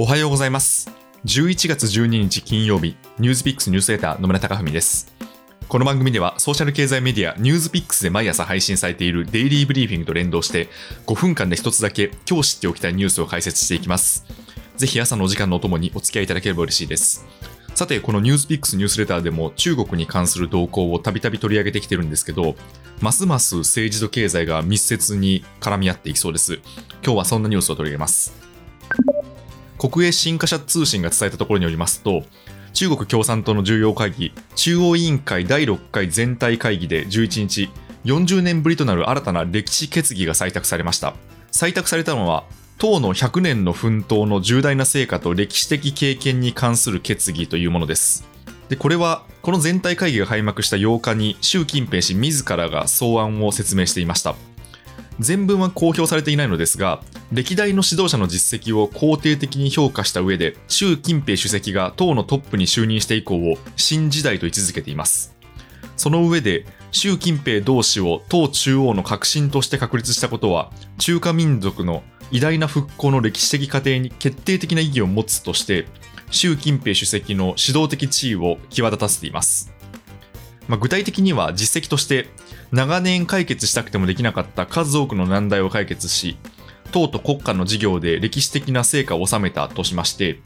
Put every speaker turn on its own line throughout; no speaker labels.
おはようございます。11月12日金曜日、ニュースピックスニュースレター野村貴文です。この番組ではソーシャル経済メディアニュースピックスで毎朝配信されているデイリーブリーフィングと連動して5分間で一つだけ今日知っておきたいニュースを解説していきます。ぜひ朝のお時間のおともにお付き合いいただければ嬉しいです。さて、このニュースピックスニュースレターでも中国に関する動向をたびたび取り上げてきてるんですけど、ますます政治と経済が密接に絡み合っていきそうです。今日はそんなニュースを取り上げます。国営新華社通信が伝えたところによりますと、中国共産党の重要会議、中央委員会第6回全体会議で11日、40年ぶりとなる新たな歴史決議が採択されました。採択されたのは、党の100年の奮闘の重大な成果と歴史的経験に関する決議というものです。で、これは、この全体会議が開幕した8日に、習近平氏自らが草案を説明していました。全文は公表されていないのですが、歴代の指導者の実績を肯定的に評価した上で、習近平主席が党のトップに就任して以降を新時代と位置づけています。その上で、習近平同氏を党中央の核心として確立したことは、中華民族の偉大な復興の歴史的過程に決定的な意義を持つとして、習近平主席の指導的地位を際立たせています。まあ、具体的には実績として、長年解決したくてもできなかった数多くの難題を解決し、党と国家の事業で歴史的な成果を収めたとしまして、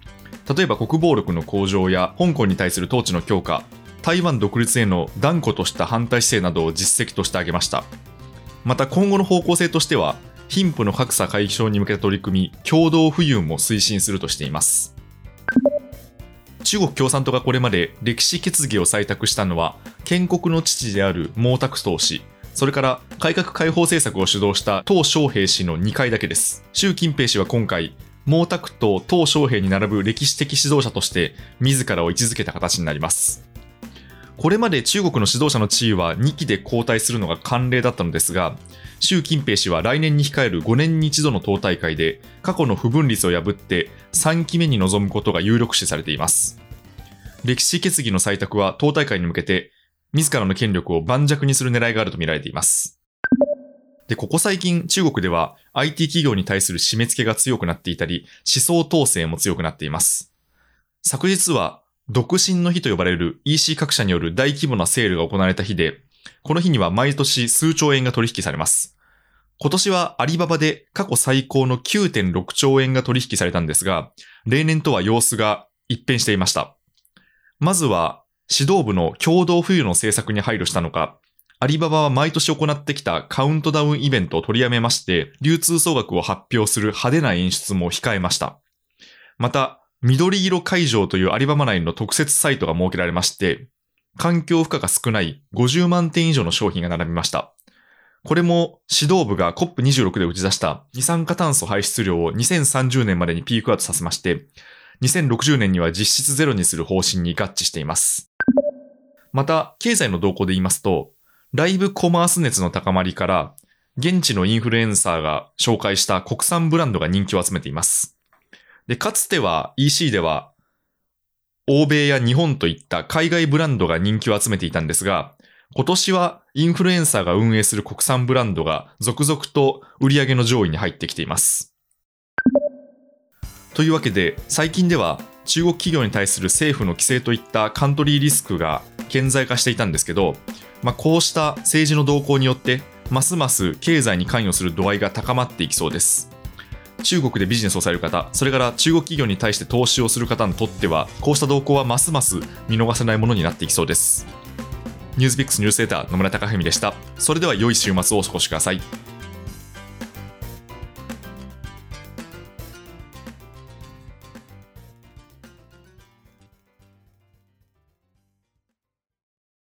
例えば国防力の向上や香港に対する統治の強化、台湾独立への断固とした反対姿勢などを実績として挙げました。また今後の方向性としては、貧富の格差解消に向けた取り組み、共同富裕も推進するとしています。中国共産党がこれまで歴史決議を採択したのは、建国の父である毛沢東氏、それから改革開放政策を主導した鄧小平氏の2回だけです。習近平氏は今回、毛沢東、鄧小平に並ぶ歴史的指導者として、自らを位置づけた形になります。これまで中国の指導者の地位は2期で交代するのが慣例だったのですが、習近平氏は来年に控える5年に一度の党大会で、過去の不分率を破って3期目に臨むことが有力視されています。歴史決議の採択は党大会に向けて、自らの権力を盤石にする狙いがあると見られています。で、ここ最近中国では IT 企業に対する締め付けが強くなっていたり、思想統制も強くなっています。昨日は独身の日と呼ばれる EC 各社による大規模なセールが行われた日で、この日には毎年数兆円が取引されます。今年はアリババで過去最高の9.6兆円が取引されたんですが、例年とは様子が一変していました。まずは指導部の共同富裕の政策に配慮したのか、アリババは毎年行ってきたカウントダウンイベントを取りやめまして、流通総額を発表する派手な演出も控えました。また、緑色会場というアリババ内の特設サイトが設けられまして、環境負荷が少ない50万点以上の商品が並びました。これも指導部が COP26 で打ち出した二酸化炭素排出量を2030年までにピークアウトさせまして、2060年には実質ゼロにする方針に合致しています。また、経済の動向で言いますと、ライブコマース熱の高まりから、現地のインフルエンサーが紹介した国産ブランドが人気を集めています。で、かつては EC では、欧米や日本といった海外ブランドが人気を集めていたんですが、今年はインフルエンサーが運営する国産ブランドが続々と売り上げの上位に入ってきています。というわけで、最近では中国企業に対する政府の規制といったカントリーリスクが顕在化していたんですけど、まあ、こうした政治の動向によって、ますます経済に関与する度合いが高まっていきそうです。中国でビジネスをされる方、それから中国企業に対して投資をする方にとっては、こうした動向はますます見逃せないものになっていきそうです。ニュースピックスニュースレター野村貴文でした。それでは良い週末をお過ごしください。